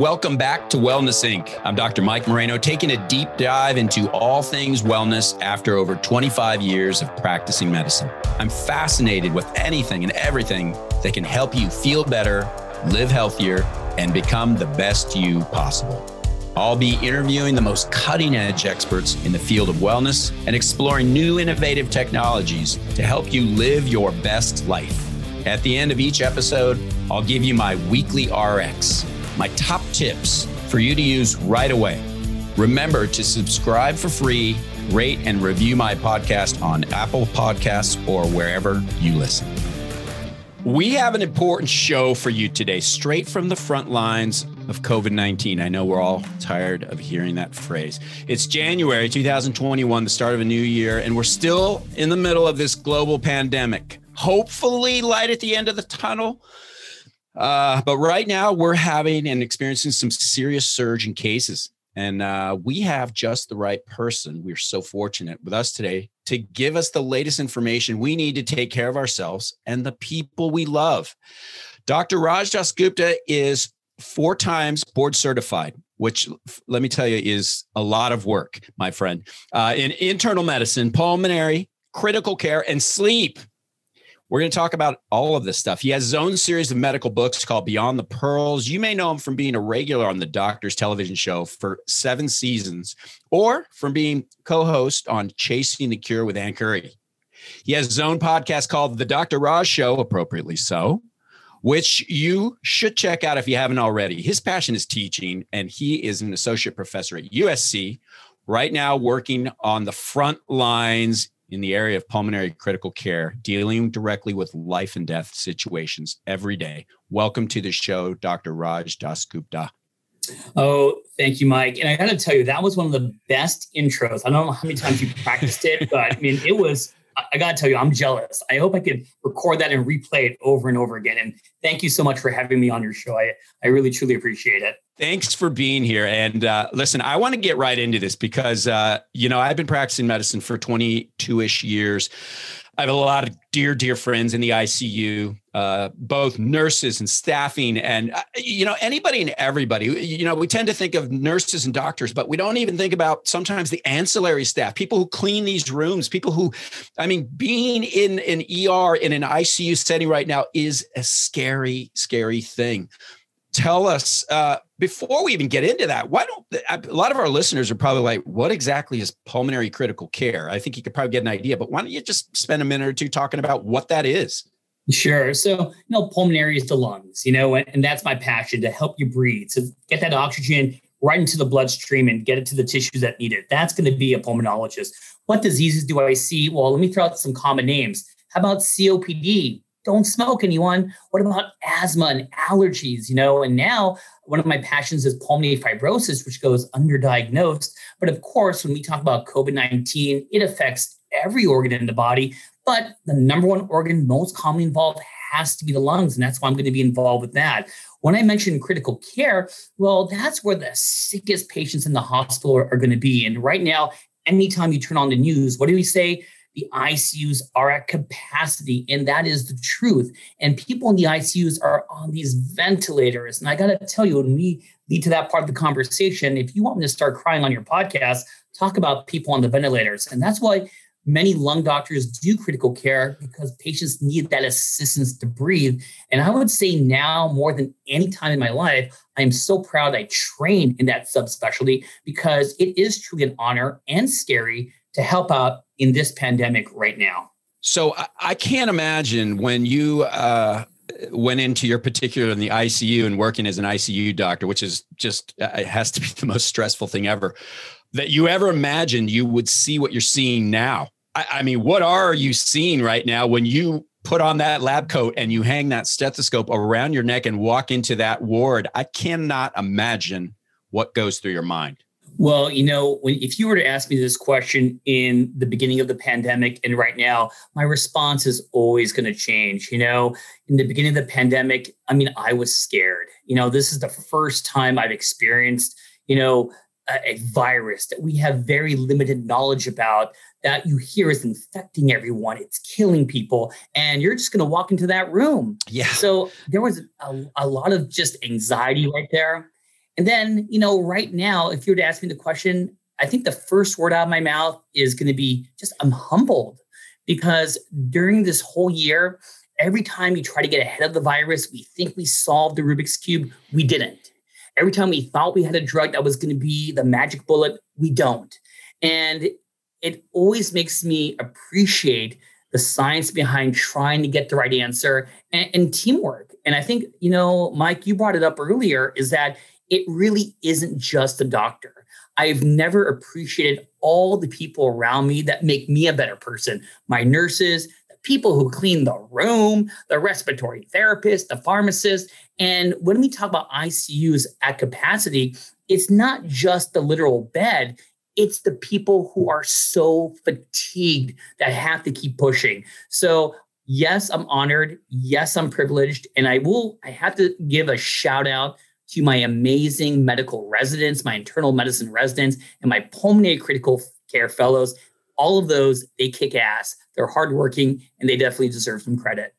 Welcome back to Wellness Inc. I'm Dr. Mike Moreno, taking a deep dive into all things wellness after over 25 years of practicing medicine. I'm fascinated with anything and everything that can help you feel better, live healthier, and become the best you possible. I'll be interviewing the most cutting edge experts in the field of wellness and exploring new innovative technologies to help you live your best life. At the end of each episode, I'll give you my weekly RX my top tips for you to use right away. Remember to subscribe for free, rate and review my podcast on Apple Podcasts or wherever you listen. We have an important show for you today, straight from the front lines of COVID 19. I know we're all tired of hearing that phrase. It's January 2021, the start of a new year, and we're still in the middle of this global pandemic. Hopefully, light at the end of the tunnel. Uh, but right now, we're having and experiencing some serious surge in cases. And uh, we have just the right person. We're so fortunate with us today to give us the latest information we need to take care of ourselves and the people we love. Dr. Raj Dasgupta is four times board certified, which let me tell you is a lot of work, my friend, uh, in internal medicine, pulmonary, critical care, and sleep. We're going to talk about all of this stuff. He has his own series of medical books called Beyond the Pearls. You may know him from being a regular on the Doctor's television show for seven seasons or from being co host on Chasing the Cure with Ann Curry. He has his own podcast called The Dr. Raj Show, appropriately so, which you should check out if you haven't already. His passion is teaching, and he is an associate professor at USC, right now working on the front lines in the area of pulmonary critical care, dealing directly with life and death situations every day. Welcome to the show, Dr. Raj Dasgupta. Oh, thank you, Mike. And I got to tell you, that was one of the best intros. I don't know how many times you practiced it, but I mean, it was I got to tell you, I'm jealous. I hope I could record that and replay it over and over again. And thank you so much for having me on your show. I, I really, truly appreciate it. Thanks for being here. And uh, listen, I want to get right into this because, uh, you know, I've been practicing medicine for 22 ish years. I have a lot of dear, dear friends in the ICU, uh, both nurses and staffing, and uh, you know anybody and everybody. You know, we tend to think of nurses and doctors, but we don't even think about sometimes the ancillary staff, people who clean these rooms, people who, I mean, being in an ER in an ICU setting right now is a scary, scary thing tell us uh, before we even get into that why don't a lot of our listeners are probably like what exactly is pulmonary critical care? I think you could probably get an idea but why don't you just spend a minute or two talking about what that is? Sure. So you know pulmonary is the lungs you know and, and that's my passion to help you breathe to get that oxygen right into the bloodstream and get it to the tissues that need it. That's going to be a pulmonologist. What diseases do i see? Well let me throw out some common names. How about copd don't smoke anyone. What about asthma and allergies you know? And now one of my passions is pulmonary fibrosis which goes underdiagnosed. But of course when we talk about covid-19 it affects every organ in the body but the number one organ most commonly involved has to be the lungs and that's why i'm going to be involved with that. When i mentioned critical care well that's where the sickest patients in the hospital are, are going to be. And right now anytime you turn on the news what do we say the ICUs are at capacity, and that is the truth. And people in the ICUs are on these ventilators. And I got to tell you, when we lead to that part of the conversation, if you want me to start crying on your podcast, talk about people on the ventilators. And that's why many lung doctors do critical care because patients need that assistance to breathe. And I would say now more than any time in my life, I am so proud I trained in that subspecialty because it is truly an honor and scary to help out in this pandemic right now. So I, can't imagine when you uh, went into your particular in the ICU and working as an ICU doctor, which is just uh, it has to be the most stressful thing ever, that you ever imagined you would see what you're seeing now. I, I mean, what are you seeing right now when you put on that lab coat and you hang that stethoscope around your neck and walk into that ward, I cannot imagine what goes through your mind. Well, you know, when, if you were to ask me this question in the beginning of the pandemic and right now, my response is always going to change. You know, in the beginning of the pandemic, I mean, I was scared. You know, this is the first time I've experienced, you know, a, a virus that we have very limited knowledge about that you hear is infecting everyone. It's killing people. And you're just going to walk into that room. Yeah. So there was a, a lot of just anxiety right there. And then, you know, right now, if you were to ask me the question, I think the first word out of my mouth is going to be just I'm humbled because during this whole year, every time we try to get ahead of the virus, we think we solved the Rubik's Cube. We didn't. Every time we thought we had a drug that was going to be the magic bullet, we don't. And it always makes me appreciate the science behind trying to get the right answer and, and, teamwork. And I think, you know, Mike, you brought it up earlier is that it really isn't just a doctor. I've never appreciated all the people around me that make me a better person my nurses, the people who clean the room, the respiratory therapist, the pharmacist. And when we talk about ICUs at capacity, it's not just the literal bed, it's the people who are so fatigued that have to keep pushing. So, yes, I'm honored. Yes, I'm privileged. And I will, I have to give a shout out to my amazing medical residents, my internal medicine residents, and my pulmonary critical care fellows. All of those, they kick ass. They're hardworking and they definitely deserve some credit.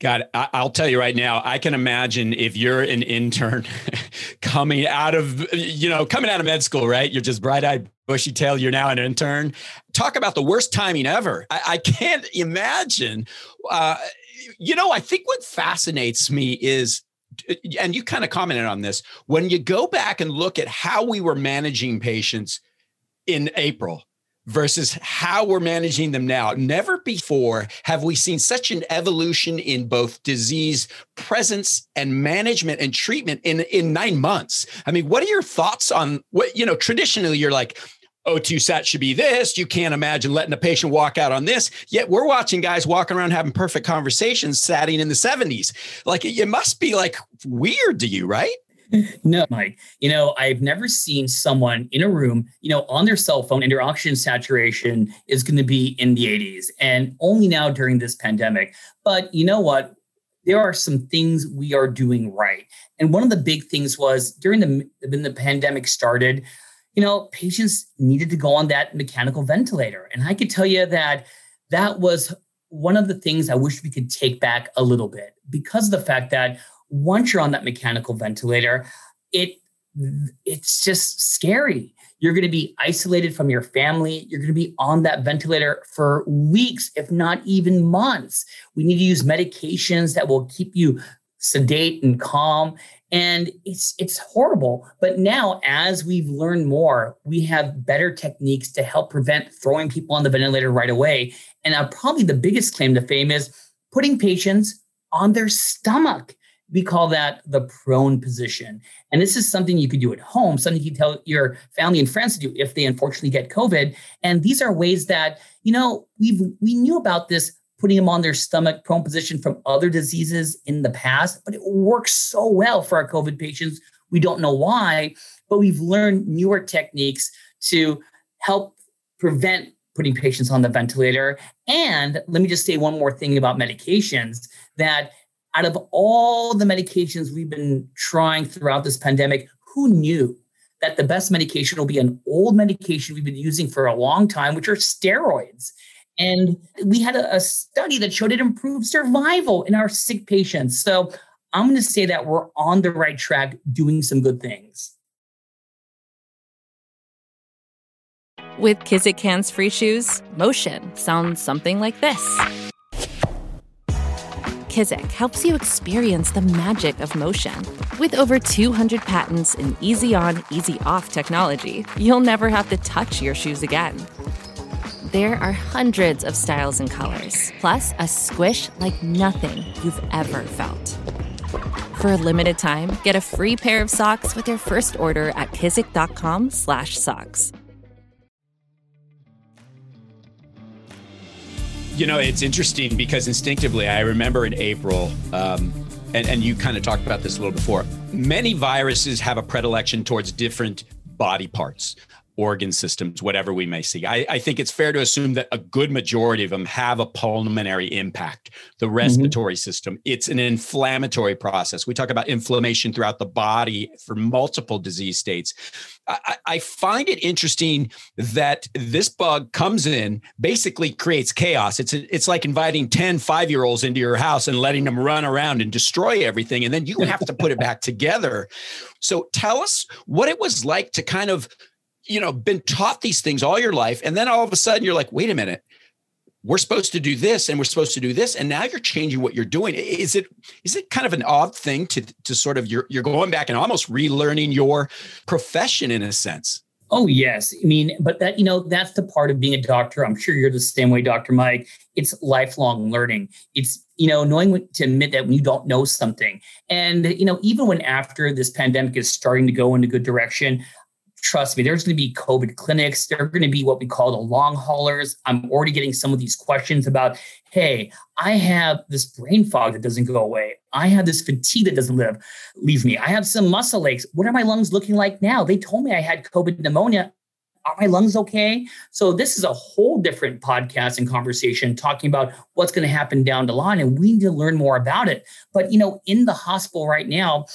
God, I'll tell you right now, I can imagine if you're an intern coming out of, you know, coming out of med school, right? You're just bright eyed, bushy tail. You're now an intern. Talk about the worst timing ever. I, I can't imagine. Uh, you know, I think what fascinates me is and you kind of commented on this when you go back and look at how we were managing patients in April versus how we're managing them now. Never before have we seen such an evolution in both disease presence and management and treatment in, in nine months. I mean, what are your thoughts on what, you know, traditionally you're like, O2 sat should be this. You can't imagine letting a patient walk out on this. Yet we're watching guys walking around having perfect conversations satting in the 70s. Like it must be like weird to you, right? No, Mike. You know, I've never seen someone in a room, you know, on their cell phone and their oxygen saturation is going to be in the 80s and only now during this pandemic. But you know what? There are some things we are doing right. And one of the big things was during the when the pandemic started, you know, patients needed to go on that mechanical ventilator. And I could tell you that that was one of the things I wish we could take back a little bit because of the fact that once you're on that mechanical ventilator, it it's just scary. You're going to be isolated from your family. You're going to be on that ventilator for weeks, if not even months. We need to use medications that will keep you sedate and calm and it's it's horrible. But now as we've learned more we have better techniques to help prevent throwing people on the ventilator right away. And uh, probably the biggest claim to fame is putting patients on their stomach. We call that the prone position. And this is something you could do at home something you tell your family and friends to do if they unfortunately get covid. And these are ways that you know we've we knew about this putting them on their stomach prone position from other diseases in the past, but it works so well for our COVID patients. We don't know why, but we've learned newer techniques to help prevent putting patients on the ventilator. And let me just say one more thing about medications that out of all the medications we've been trying throughout this pandemic, who knew that the best medication will be an old medication we've been using for a long time, which are steroids? And we had a, a study that showed it improved survival in our sick patients. So I'm going to say that we're on the right track doing some good things. With Kizik hands free shoes, motion sounds something like this. Kizik helps you experience the magic of motion. With over 200 patents and easy on, easy off technology, you'll never have to touch your shoes again. There are hundreds of styles and colors, plus a squish like nothing you've ever felt. For a limited time, get a free pair of socks with your first order at kizik.com/socks. You know, it's interesting because instinctively, I remember in April, um, and, and you kind of talked about this a little before. Many viruses have a predilection towards different body parts organ systems, whatever we may see. I, I, think it's fair to assume that a good majority of them have a pulmonary impact, the mm-hmm. respiratory mm-hmm. system. It's an inflammatory process. We talk about inflammation throughout the body for multiple disease states. I, I find it interesting that this bug comes in, basically creates chaos. It's, a, it's like inviting 10 five year olds into your house and letting them run around and destroy everything. And then you have to put it back together. So tell us what it was like to kind of you know, been taught these things all your life. And then all of a sudden you're like, wait a minute, we're supposed to do this and we're supposed to do this. And now you're changing what you're doing. Is it is it kind of an odd thing to to sort of you're you're going back and almost relearning your profession in a sense? Oh yes. I mean, but that, you know, that's the part of being a doctor. I'm sure you're the same way, Dr. Mike. It's lifelong learning. It's, you know, knowing to admit that when you don't know something. And, you know, even when after this pandemic is starting to go in a good direction, trust me, there's going to be COVID clinics. There are going to be what we call the long haulers. I'm already getting some of these questions about, hey, I have this brain fog that doesn't go away. I have this fatigue that doesn't live, leave me. I have some muscle aches. What are my lungs looking like now? They told me I had COVID pneumonia. Are my lungs okay? So this is a whole different podcast and conversation talking about what's going to happen down the line, and we need to learn more about it. But you know, in the hospital right now,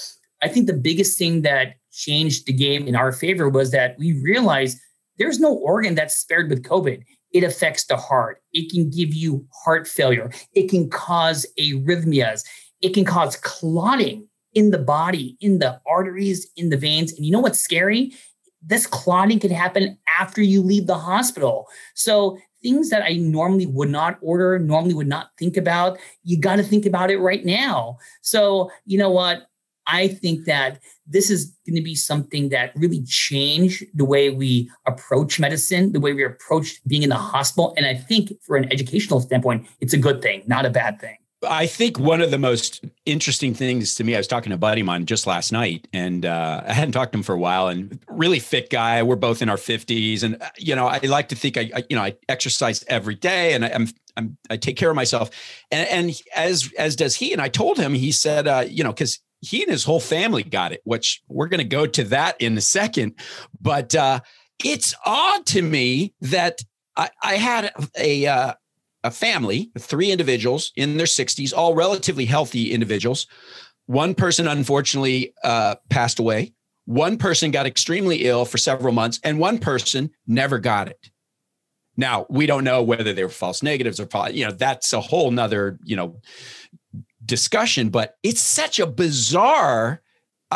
I think the biggest thing that changed the game in our favor was that we realized there's no organ that's spared with COVID. It affects the heart. It can give you heart failure. It can cause arrhythmias. It can cause clotting in the body, in the arteries, in the veins. And you know what's scary? This clotting can happen after you leave the hospital. So things that I normally would not order, normally would not think about, you got to think about it right now. So, you know what? I think that this is going to be something that really change the way we approach medicine, the way we approach being in the hospital. And I think for an educational standpoint, it's a good thing, not a bad thing. I think one of the most interesting things to me, I was talking to a buddy of mine just last night, and uh, I hadn't talked to him for a while. And really fit guy. We're both in our fifties, and uh, you know, I like to think I, I, you know, I exercise every day, and I, am I'm, I take care of myself, and, and as as does he. And I told him, he said, uh, you know, because he and his whole family got it, which we're going to go to that in a second. But uh, it's odd to me that I, I had a uh, a family, three individuals in their 60s, all relatively healthy individuals. One person, unfortunately, uh, passed away. One person got extremely ill for several months, and one person never got it. Now we don't know whether they were false negatives or you know that's a whole nother you know discussion, but it's such a bizarre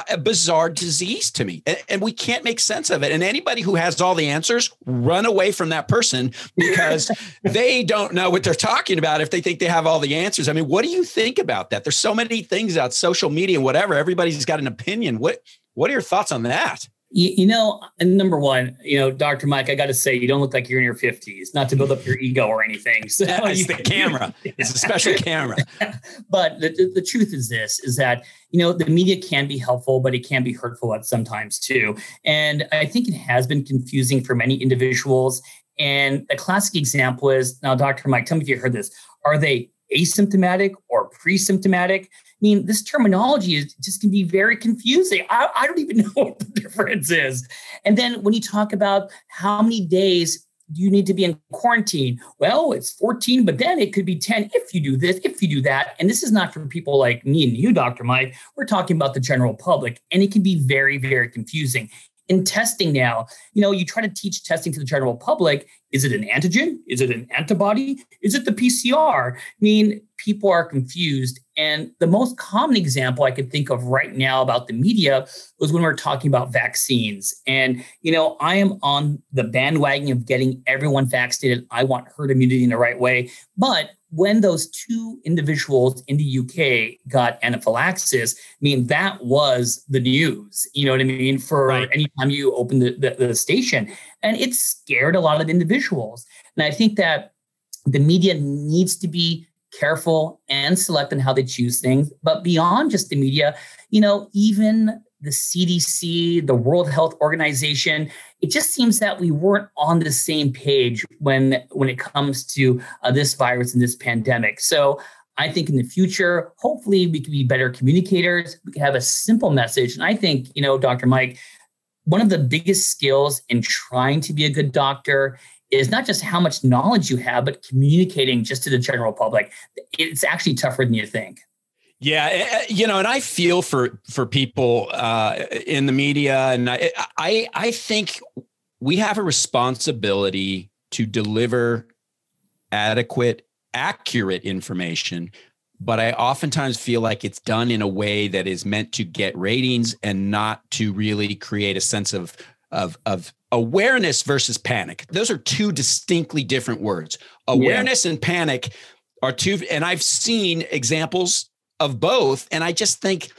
a bizarre disease to me. And, and, we can't make sense of it. And anybody who has all the answers run away from that person because they don't know what they're talking about if they think they have all the answers. I mean what do you think about that? There's so many things out social media and whatever. Everybody's got an opinion. What what are your thoughts on that you, you know, number one, you know, Dr. Mike, I got to say, you don't look like you're in your 50s, not to build up your ego or anything. So it's the camera. It's a special camera. but the, the, the truth is this, is that, you know, the media can be helpful, but it can be hurtful at sometimes too. And I think it has been confusing for many individuals. And a classic example is now, Dr. Mike, tell me if you heard this. Are they asymptomatic or pre-symptomatic? I mean, this terminology is just can be very confusing. I, I don't even know what the difference is. And then when you talk about how many days you need to be in quarantine? Well, it's 14, but then it could be 10 if you do this, if you do that. And this is not for people like me and you, Dr. Mike. We're talking about the general public, and it can be very, very confusing in testing now, you know, you try to teach testing to the general public. Is it an antigen? Is it an antibody? Is it the PCR? I mean, people are confused. And the most common example I could think of right now about the media was when we are talking about vaccines. And, you know, I am on the bandwagon of getting everyone vaccinated. I want herd immunity in the right way. But when those two individuals in the UK got anaphylaxis, I mean, that was the news, you know what I mean? For right. anytime you open the, the, the station. And it scared a lot of individuals. And I think that the media needs to be careful and select in how they choose things. But beyond just the media, you know, even the CDC, the World Health Organization, it just seems that we weren't on the same page when when it comes to uh, this virus and this pandemic. So I think in the future, hopefully, we can be better communicators. We can have a simple message, and I think you know, Dr. Mike, one of the biggest skills in trying to be a good doctor is not just how much knowledge you have, but communicating just to the general public. It's actually tougher than you think. Yeah, eh, eh, you know, and I feel for for people uh, in the media, and I, I I think we have a responsibility to deliver adequate, accurate information. But I oftentimes feel like it's done in a way that is meant to get ratings and not to really create a sense of of of awareness versus panic. Those are two distinctly different words. Awareness yeah. and panic are two, and I've seen examples of both. And I just think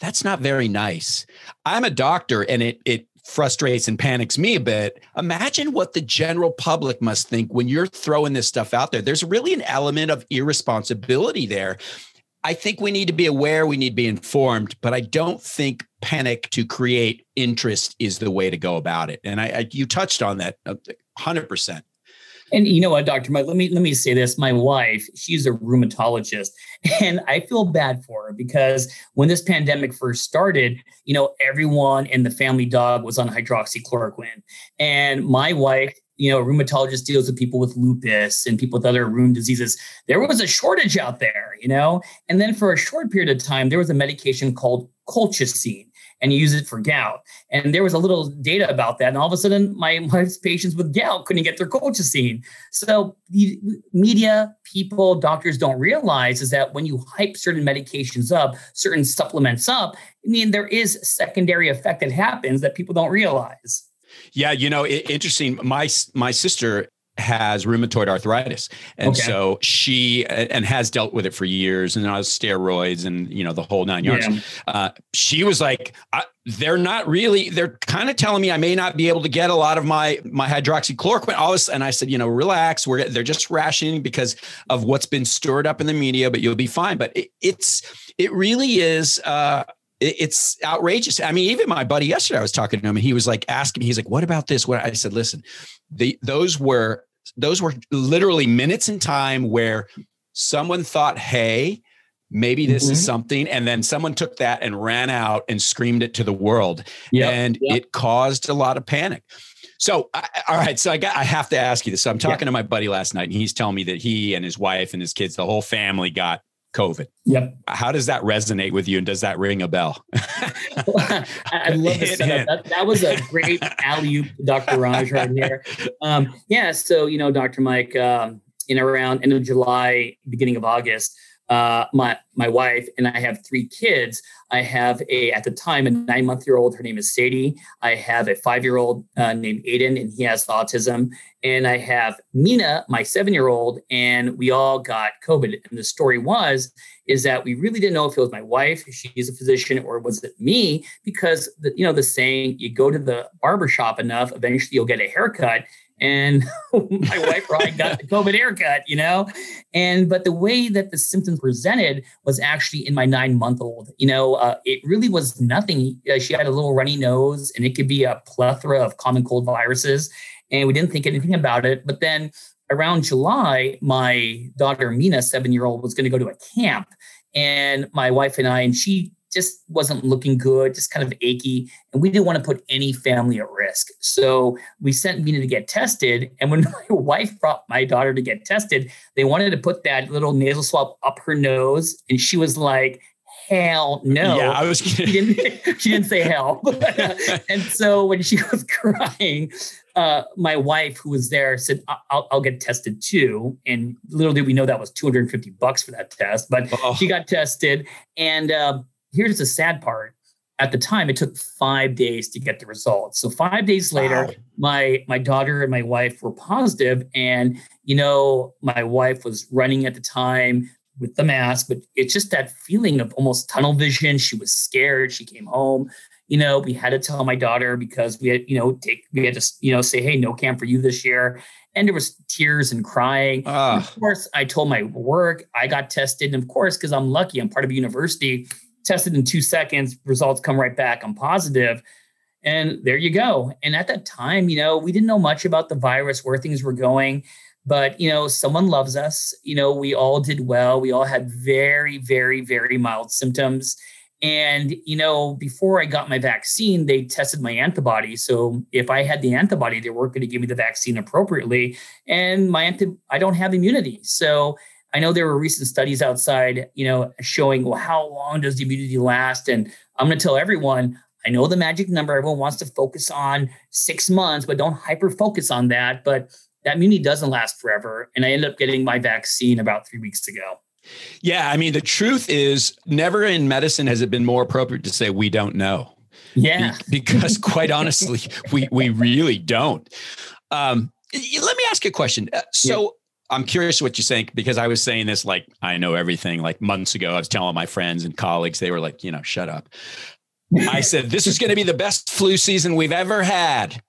that's not very nice. I'm a doctor and it it frustrates and panics me a bit. Imagine what the general public must think when you're throwing this stuff out there. There's really an element of irresponsibility there. I think we need to be aware, we need to be informed, but I don't think panic to create interest is the way to go about it. And I, I you touched on that 100%. Uh, and you know what, Doctor Mike, let me let me say this. My wife, she's a rheumatologist, and I feel bad for her because when this pandemic first started, you know, everyone in the family dog was on hydroxychloroquine. And my wife, you know, rheumatologist deals with people with lupus and people with other rheum diseases. There was a shortage out there, you know. And then for a short period of time, there was a medication called colchicine and you use it for gout. And there was a little data about that. And all of a sudden, my, my patients with gout couldn't get their colchicine. So the media, people, doctors don't realize is that when you hype certain medications up, certain supplements up, I mean, there is secondary effect that happens that people don't realize. Yeah, you know, it, interesting. My my sister has rheumatoid arthritis and okay. so she and has dealt with it for years and on steroids and you know the whole nine yards yeah. uh, she was like they're not really they're kind of telling me i may not be able to get a lot of my my hydroxychloroquine all this and i said you know relax we're they're just rationing because of what's been stirred up in the media but you'll be fine but it, it's it really is uh it's outrageous. I mean, even my buddy yesterday, I was talking to him and he was like asking me, he's like, what about this? What I said, listen, the, those were those were literally minutes in time where someone thought, hey, maybe this mm-hmm. is something. And then someone took that and ran out and screamed it to the world. Yep. And yep. it caused a lot of panic. So, I, all right. So I got, I have to ask you this. So I'm talking to my buddy last night and he's telling me that he and his wife and his kids, the whole family got COVID. Yep. How does that resonate with you? And does that ring a bell? I love the setup. That, that, was a great alley oop, Dr. Raj right here. Um, yeah. So, you know, Dr. Mike, um, in around end of July, beginning of August, uh, my my wife and I have three kids. I have a at the time a nine month year old. Her name is Sadie. I have a five year old uh, named Aiden, and he has autism. And I have Mina, my seven year old, and we all got COVID. And the story was is that we really didn't know if it was my wife, she's a physician, or was it me? Because the, you know the saying, you go to the barber shop enough, eventually you'll get a haircut and my wife probably got the COVID haircut, you know? And, but the way that the symptoms presented was actually in my nine month old, you know, uh, it really was nothing. Uh, she had a little runny nose and it could be a plethora of common cold viruses. And we didn't think anything about it. But then around July, my daughter, Mina, seven year old, was going to go to a camp. And my wife and I, and she just wasn't looking good, just kind of achy. And we didn't want to put any family at risk. So we sent Mina to get tested. And when my wife brought my daughter to get tested, they wanted to put that little nasal swab up her nose. And she was like, hell no. Yeah, I was kidding. She didn't, she didn't say hell. and so when she was crying, uh, my wife who was there said, I'll, I'll, get tested too. And little did we know that was 250 bucks for that test, but oh. she got tested. And uh, here's the sad part at the time it took five days to get the results so five days later wow. my my daughter and my wife were positive and you know my wife was running at the time with the mask but it's just that feeling of almost tunnel vision she was scared she came home you know, we had to tell my daughter because we had, you know, take we had to, you know, say, hey, no camp for you this year. And there was tears and crying. And of course, I told my work, I got tested. And of course, because I'm lucky, I'm part of a university, tested in two seconds, results come right back. I'm positive. And there you go. And at that time, you know, we didn't know much about the virus, where things were going but you know someone loves us you know we all did well we all had very very very mild symptoms and, you know, before I got my vaccine, they tested my antibody. So if I had the antibody, they weren't going to give me the vaccine appropriately. And my anti, I don't have immunity. So I know there were recent studies outside, you know, showing, well, how long does the immunity last? And I'm going to tell everyone, I know the magic number. Everyone wants to focus on six months, but don't hyper focus on that. But that immunity doesn't last forever. And I ended up getting my vaccine about three weeks ago. Yeah. I mean, the truth is, never in medicine has it been more appropriate to say we don't know. Yeah. Be- because quite honestly, we, we really don't. Um, let me ask you a question. Uh, so, yeah. I'm curious what you think because I was saying this like I know everything like months ago. I was telling my friends and colleagues, they were like, you know, shut up. I said, this is going to be the best flu season we've ever had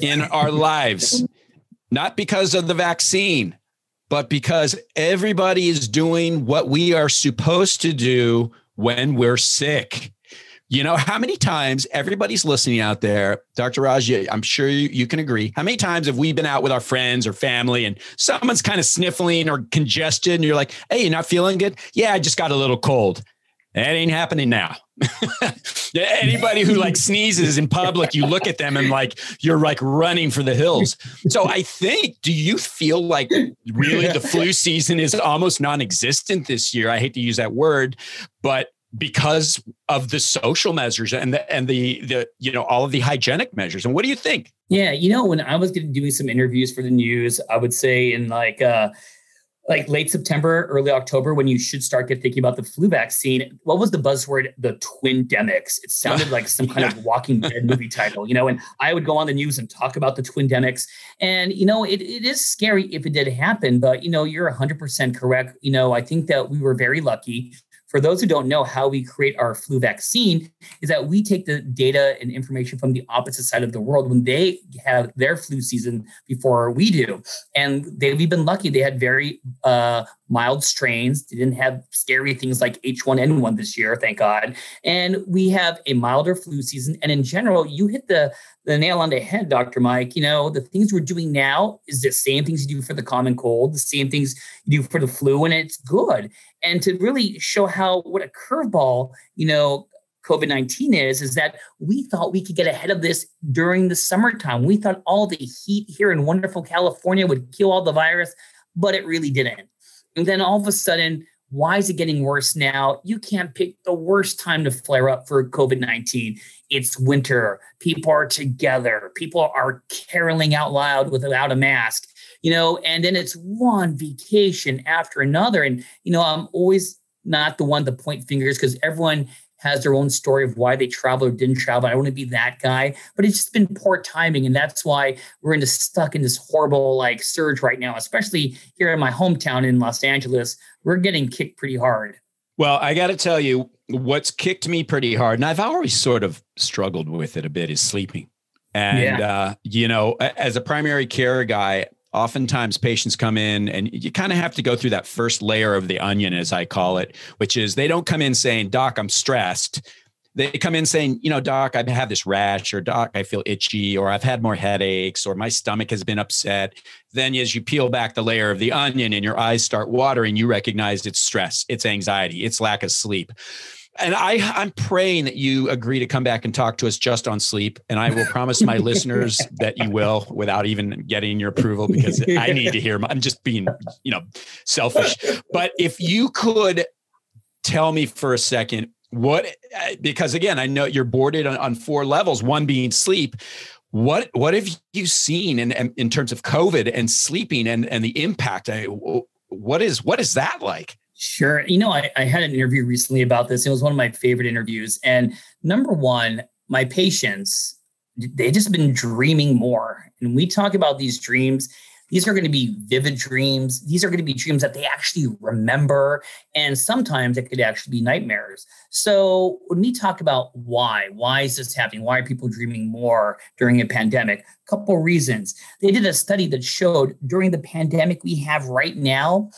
in our lives. Not because of the vaccine, but because everybody is doing what we are supposed to do when we're sick. You know, how many times everybody's listening out there, Dr. Raj, I'm sure you, you, can agree. How many times have we been out with our friends or family and someone's kind of sniffling or congested and you're like, hey, you're not feeling good? Yeah, I just got a little cold. That ain't happening now. Anybody who like sneezes in public, you look at them and like you're like running for the hills. So I think, do you feel like really the flu season is almost non-existent this year? I hate to use that word, but because of the social measures and the and the the you know all of the hygienic measures. And what do you think? Yeah, you know, when I was getting, doing some interviews for the news, I would say in like uh like late September, early October, when you should start get thinking about the flu vaccine. What was the buzzword? The twin demics. It sounded like some kind of Walking Dead movie title, you know. And I would go on the news and talk about the twin demics. And you know, it, it is scary if it did happen, but you know, you're 100% correct. You know, I think that we were very lucky for those who don't know how we create our flu vaccine, is that we take the data and information from the opposite side of the world when they have their flu season before we do. And they, we've been lucky; they had very uh, mild strains. They didn't have scary things like H1N1 this year, thank God. And we have a milder flu season. And in general, you hit the the nail on the head, Dr. Mike. You know, the things we're doing now is the same things you do for the common cold, the same things you do for the flu, and it's good. And to really show how what a curveball, you know, COVID 19 is, is that we thought we could get ahead of this during the summertime. We thought all the heat here in wonderful California would kill all the virus, but it really didn't. And then all of a sudden, why is it getting worse now? You can't pick the worst time to flare up for COVID 19. It's winter. People are together. People are caroling out loud without a mask, you know, and then it's one vacation after another. And, you know, I'm always not the one to point fingers because everyone has their own story of why they travel or didn't travel. I want to be that guy, but it's just been poor timing. And that's why we're in this stuck in this horrible like surge right now, especially here in my hometown in Los Angeles. We're getting kicked pretty hard. Well, I got to tell you, what's kicked me pretty hard, and I've always sort of struggled with it a bit, is sleeping. And, yeah. uh, you know, as a primary care guy, oftentimes patients come in and you kind of have to go through that first layer of the onion as i call it which is they don't come in saying doc i'm stressed. They come in saying you know doc i have this rash or doc i feel itchy or i've had more headaches or my stomach has been upset. Then as you peel back the layer of the onion and your eyes start watering you recognize it's stress it's anxiety it's lack of sleep and I, I'm praying that you agree to come back and talk to us just on sleep. And I will promise my listeners that you will without even getting your approval because I need to hear. I'm just being, you know, selfish. But if you could tell me for a second what, because again, I know you're boarded on, on four levels, one being sleep. What what have you seen in in terms of COVID and sleeping and and the impact? I, what is what is that like? Sure. You know, I, I had an interview recently about this. It was one of my favorite interviews. And number one, my patients, they just have been dreaming more. And we talk about these dreams. These are going to be vivid dreams. These are going to be dreams that they actually remember. And sometimes it could actually be nightmares. So when we talk about why, why is this happening? Why are people dreaming more during a pandemic? A couple reasons. They did a study that showed during the pandemic we have right now,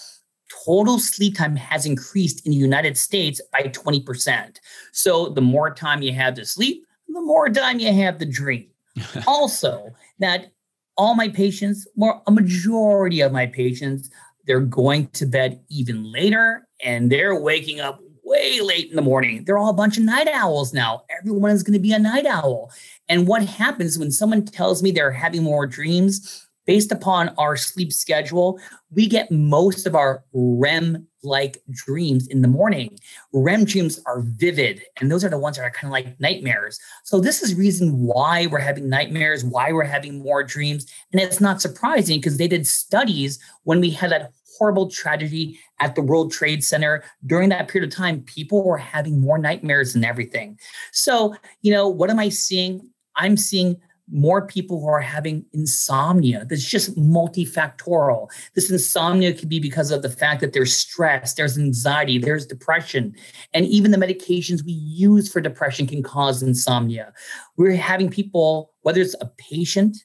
total sleep time has increased in the United States by 20%. So the more time you have to sleep, the more time you have to dream. also, that all my patients, more a majority of my patients, they're going to bed even later and they're waking up way late in the morning. They're all a bunch of night owls now. Everyone is going to be a night owl. And what happens when someone tells me they're having more dreams, based upon our sleep schedule, we get most of our REM like dreams in the morning. REM dreams are vivid, and those are the ones that are kind of like nightmares. So, this is reason why we're having nightmares, why we're having more dreams. And it's not surprising because they did studies when we had that horrible tragedy at the World Trade Center. During that period of time, people were having more nightmares and everything. So, you know, what am I seeing? I'm seeing more people who are having insomnia. That's just multifactorial. This insomnia could be because of the fact that there's stress, there's anxiety, there's depression. And even the medications we use for depression can cause insomnia. We're having people, whether it's a patient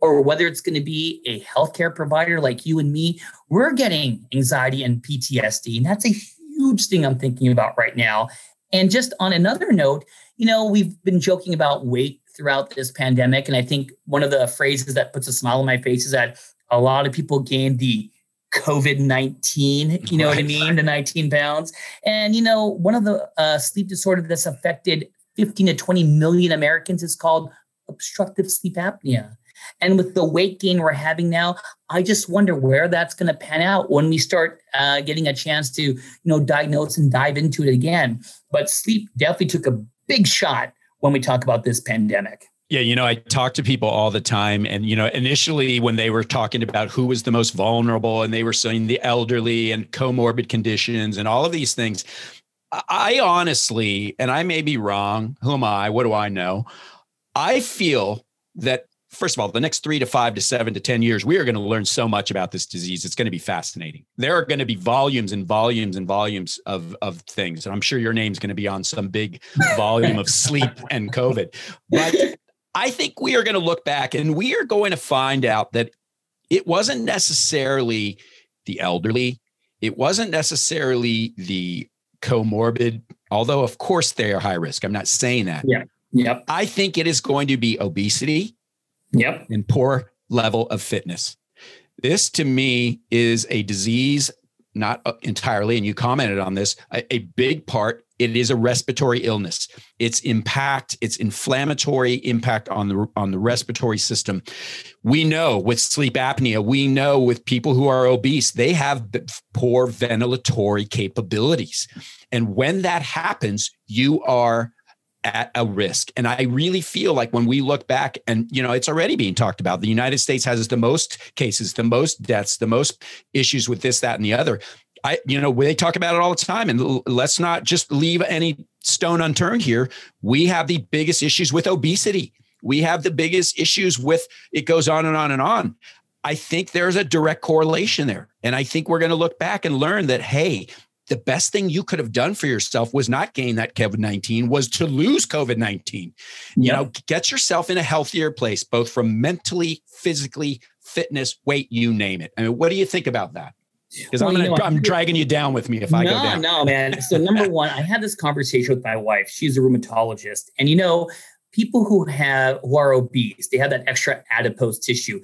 or whether it's going to be a healthcare provider like you and me, we're getting anxiety and PTSD. And that's a huge thing I'm thinking about right now. And just on another note, you know, we've been joking about weight throughout this pandemic. And I think one of the phrases that puts a smile on my face is that a lot of people gained the COVID 19, you know right. what I mean? The 19 pounds. And, you know, one of the uh, sleep disorders that's affected 15 to 20 million Americans is called obstructive sleep apnea. And with the weight gain we're having now, I just wonder where that's going to pan out when we start uh, getting a chance to, you know, diagnose and dive into it again. But sleep definitely took a big shot when we talk about this pandemic. Yeah, you know, I talk to people all the time. And, you know, initially when they were talking about who was the most vulnerable and they were saying the elderly and comorbid conditions and all of these things, I honestly, and I may be wrong, who am I? What do I know? I feel that first of all, the next three to five to seven to 10 years, we are going to learn so much about this disease. It's going to be fascinating. There are going to be volumes and volumes and volumes of, of things. And I'm sure your name's going to be on some big volume of sleep and COVID. But I think we are going to look back and we are going to find out that it wasn't necessarily the elderly, it wasn't necessarily the comorbid, although, of course, they are high risk. I'm not saying that. Yeah. Yep. I think it is going to be obesity Yep. And poor level of fitness. This to me is a disease, not entirely, and you commented on this, a, a big part. It is a respiratory illness. Its impact, its inflammatory impact on the on the respiratory system. We know with sleep apnea, we know with people who are obese, they have poor ventilatory capabilities. And when that happens, you are at a risk. And I really feel like when we look back and, you know, it's already being talked about, the United States has the most cases, the most deaths, the most issues with this, that, and the other. I, you know, they talk about it all the time. And let's not just leave any stone unturned here. We have the biggest issues with obesity. We have the biggest issues with it goes on and on and on. I think there's a direct correlation there. And I think we're going to look back and learn that, hey, the best thing you could have done for yourself was not gain that COVID 19, was to lose COVID 19. You know, get yourself in a healthier place, both from mentally, physically, fitness, weight, you name it. I mean, what do you think about that? Because well, I'm gonna, you know, I'm dragging you down with me if I no, go down. No, man. So number one, I had this conversation with my wife. She's a rheumatologist, and you know, people who have who are obese, they have that extra adipose tissue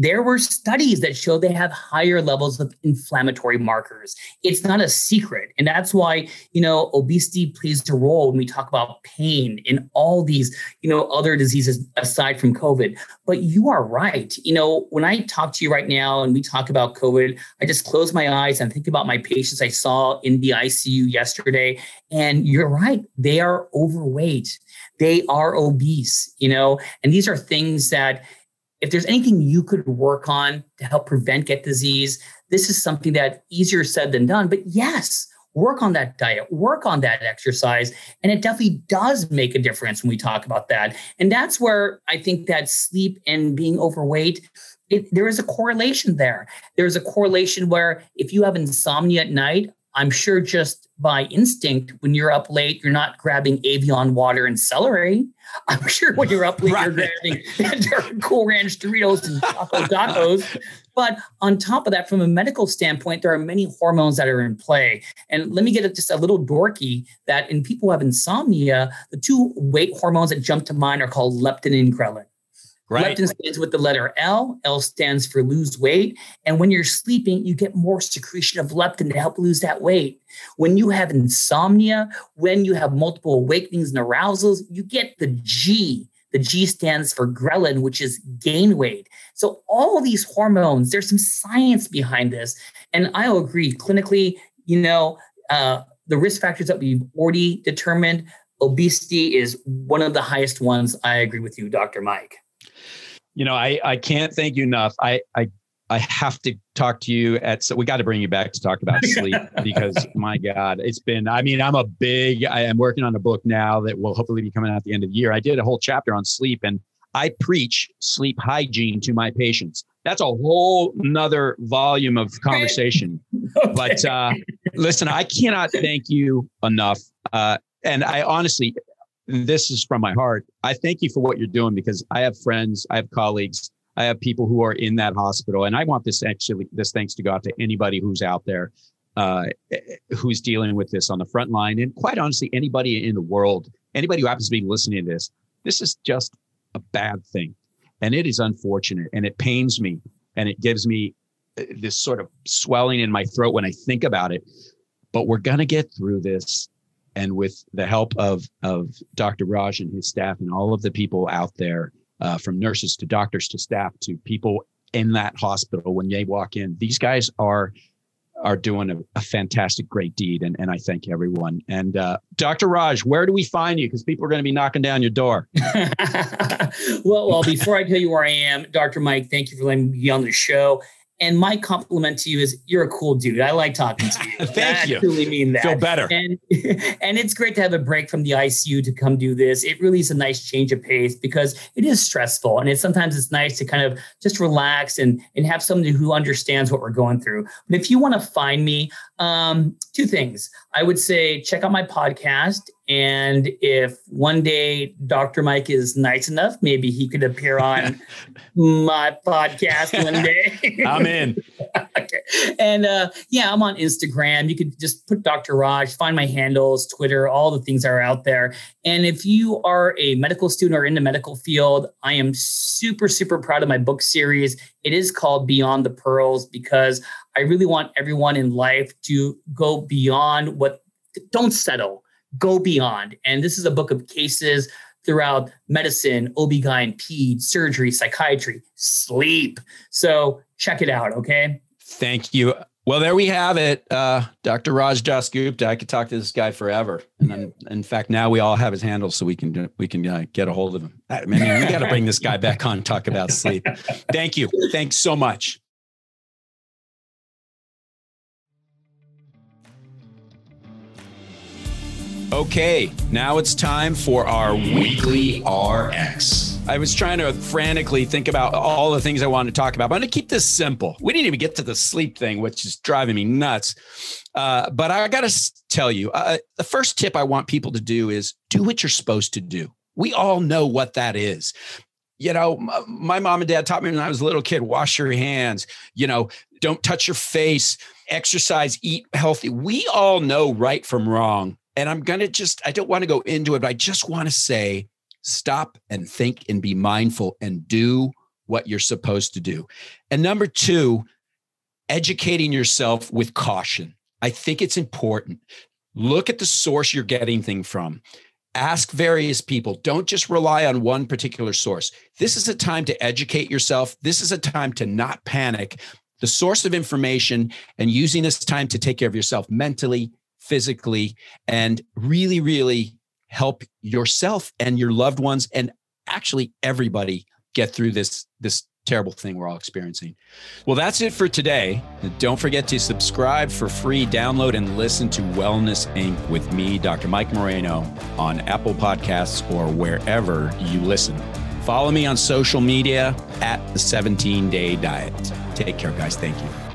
there were studies that show they have higher levels of inflammatory markers. It's not a secret. And that's why, you know, obesity plays a role when we talk about pain and all these, you know, other diseases aside from COVID. But you are right. You know, when I talk to you right now and we talk about COVID, I just close my eyes and think about my patients I saw in the ICU yesterday. And you're right. They are overweight. They are obese, you know, and these are things that, if there's anything you could work on to help prevent get disease, this is something that easier said than done. But yes, work on that diet, work on that exercise. And it definitely does make a difference when we talk about that. And that's where I think that sleep and being overweight it, there is a correlation there. There's a correlation where if you have insomnia at night, I'm sure just by instinct, when you're up late, you're not grabbing Evian water and celery. I'm sure when you're up late, right. you're grabbing Cool Ranch Doritos and Taco Tacos. But on top of that, from a medical standpoint, there are many hormones that are in play. And let me get it just a little dorky that in people who have insomnia, the two weight hormones that jump to mind are called leptin and ghrelin. Right. Leptin stands with the letter L. L stands for lose weight. And when you're sleeping, you get more secretion of leptin to help lose that weight. When you have insomnia, when you have multiple awakenings and arousals, you get the G. The G stands for ghrelin, which is gain weight. So all these hormones, there's some science behind this. And I'll agree clinically, you know, uh, the risk factors that we've already determined, obesity is one of the highest ones. I agree with you, Dr. Mike you know, I, I can't thank you enough. I, I, I have to talk to you at, so we got to bring you back to talk about sleep because my God, it's been, I mean, I'm a big, I am working on a book now that will hopefully be coming out at the end of the year. I did a whole chapter on sleep and I preach sleep hygiene to my patients. That's a whole nother volume of conversation. okay. But uh, listen, I cannot thank you enough. Uh, and I honestly, this is from my heart. I thank you for what you're doing because I have friends, I have colleagues, I have people who are in that hospital, and I want this actually this thanks to God to anybody who's out there uh, who's dealing with this on the front line, and quite honestly, anybody in the world, anybody who happens to be listening to this, this is just a bad thing, and it is unfortunate, and it pains me, and it gives me uh, this sort of swelling in my throat when I think about it. But we're gonna get through this and with the help of of Dr. Raj and his staff and all of the people out there, uh, from nurses to doctors to staff to people in that hospital when they walk in, these guys are are doing a, a fantastic, great deed, and and I thank everyone. And uh, Dr. Raj, where do we find you? Because people are going to be knocking down your door. well, well, before I tell you where I am, Dr. Mike, thank you for letting me be on the show. And my compliment to you is you're a cool dude. I like talking to you. Thank I you. I truly mean that. Feel better. And and it's great to have a break from the ICU to come do this. It really is a nice change of pace because it is stressful. And it's sometimes it's nice to kind of just relax and and have somebody who understands what we're going through. But if you want to find me, um, two things. I would say check out my podcast. And if one day Dr. Mike is nice enough, maybe he could appear on my podcast one day. I'm in. okay. And uh, yeah, I'm on Instagram. You could just put Dr. Raj, find my handles, Twitter, all the things are out there. And if you are a medical student or in the medical field, I am super, super proud of my book series. It is called Beyond the Pearls because I really want everyone in life to go beyond what, don't settle, go beyond. And this is a book of cases throughout medicine, OB-GYN, ped, surgery, psychiatry, sleep. So check it out, okay? Thank you. Well, there we have it. Uh, Dr. Raj Dasgupta. I could talk to this guy forever. And then, in fact, now we all have his handle, so we can we can uh, get a hold of him. I mean, we got to bring this guy back on talk about sleep. Thank you. Thanks so much. Okay, now it's time for our weekly RX. I was trying to frantically think about all the things I wanted to talk about. But I'm going to keep this simple. We didn't even get to the sleep thing, which is driving me nuts. Uh, but I got to tell you, uh, the first tip I want people to do is do what you're supposed to do. We all know what that is you know, my mom and dad taught me when I was a little kid wash your hands, you know, don't touch your face, exercise, eat healthy. We all know right from wrong. And I'm going to just, I don't want to go into it, but I just want to say stop and think and be mindful and do what you're supposed to do. And number two, educating yourself with caution. I think it's important. Look at the source you're getting thing from. Ask various people. Don't just rely on one particular source. This is a time to educate yourself. This is a time to not panic. The source of information and using this time to take care of yourself mentally, physically, and really, really help yourself and your loved ones and actually everybody get through this this terrible thing we're all experiencing. Well, that's it for today. Don't forget to subscribe for free, download and listen to Wellness Inc. with me, Dr. Mike Moreno, on Apple Podcasts or wherever you listen. Follow me on social media at the 17 Day Diet. Take care, guys. Thank you.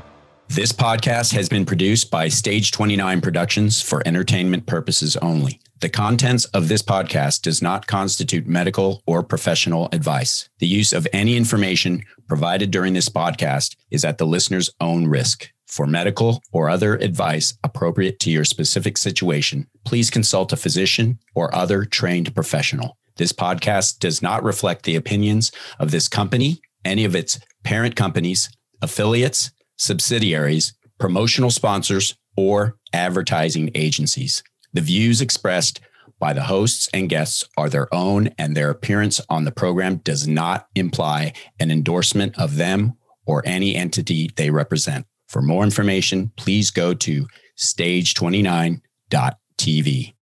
This podcast has been produced by Stage 29 Productions for entertainment purposes only. The contents of this podcast does not constitute medical or professional advice. The use of any information provided during this podcast is at the listener's own risk. For medical or other advice appropriate to your specific situation, please consult a physician or other trained professional. This podcast does not reflect the opinions of this company, any of its parent companies, affiliates, subsidiaries, promotional sponsors, or advertising agencies. The views expressed by the hosts and guests are their own, and their appearance on the program does not imply an endorsement of them or any entity they represent. For more information, please go to stage29.tv.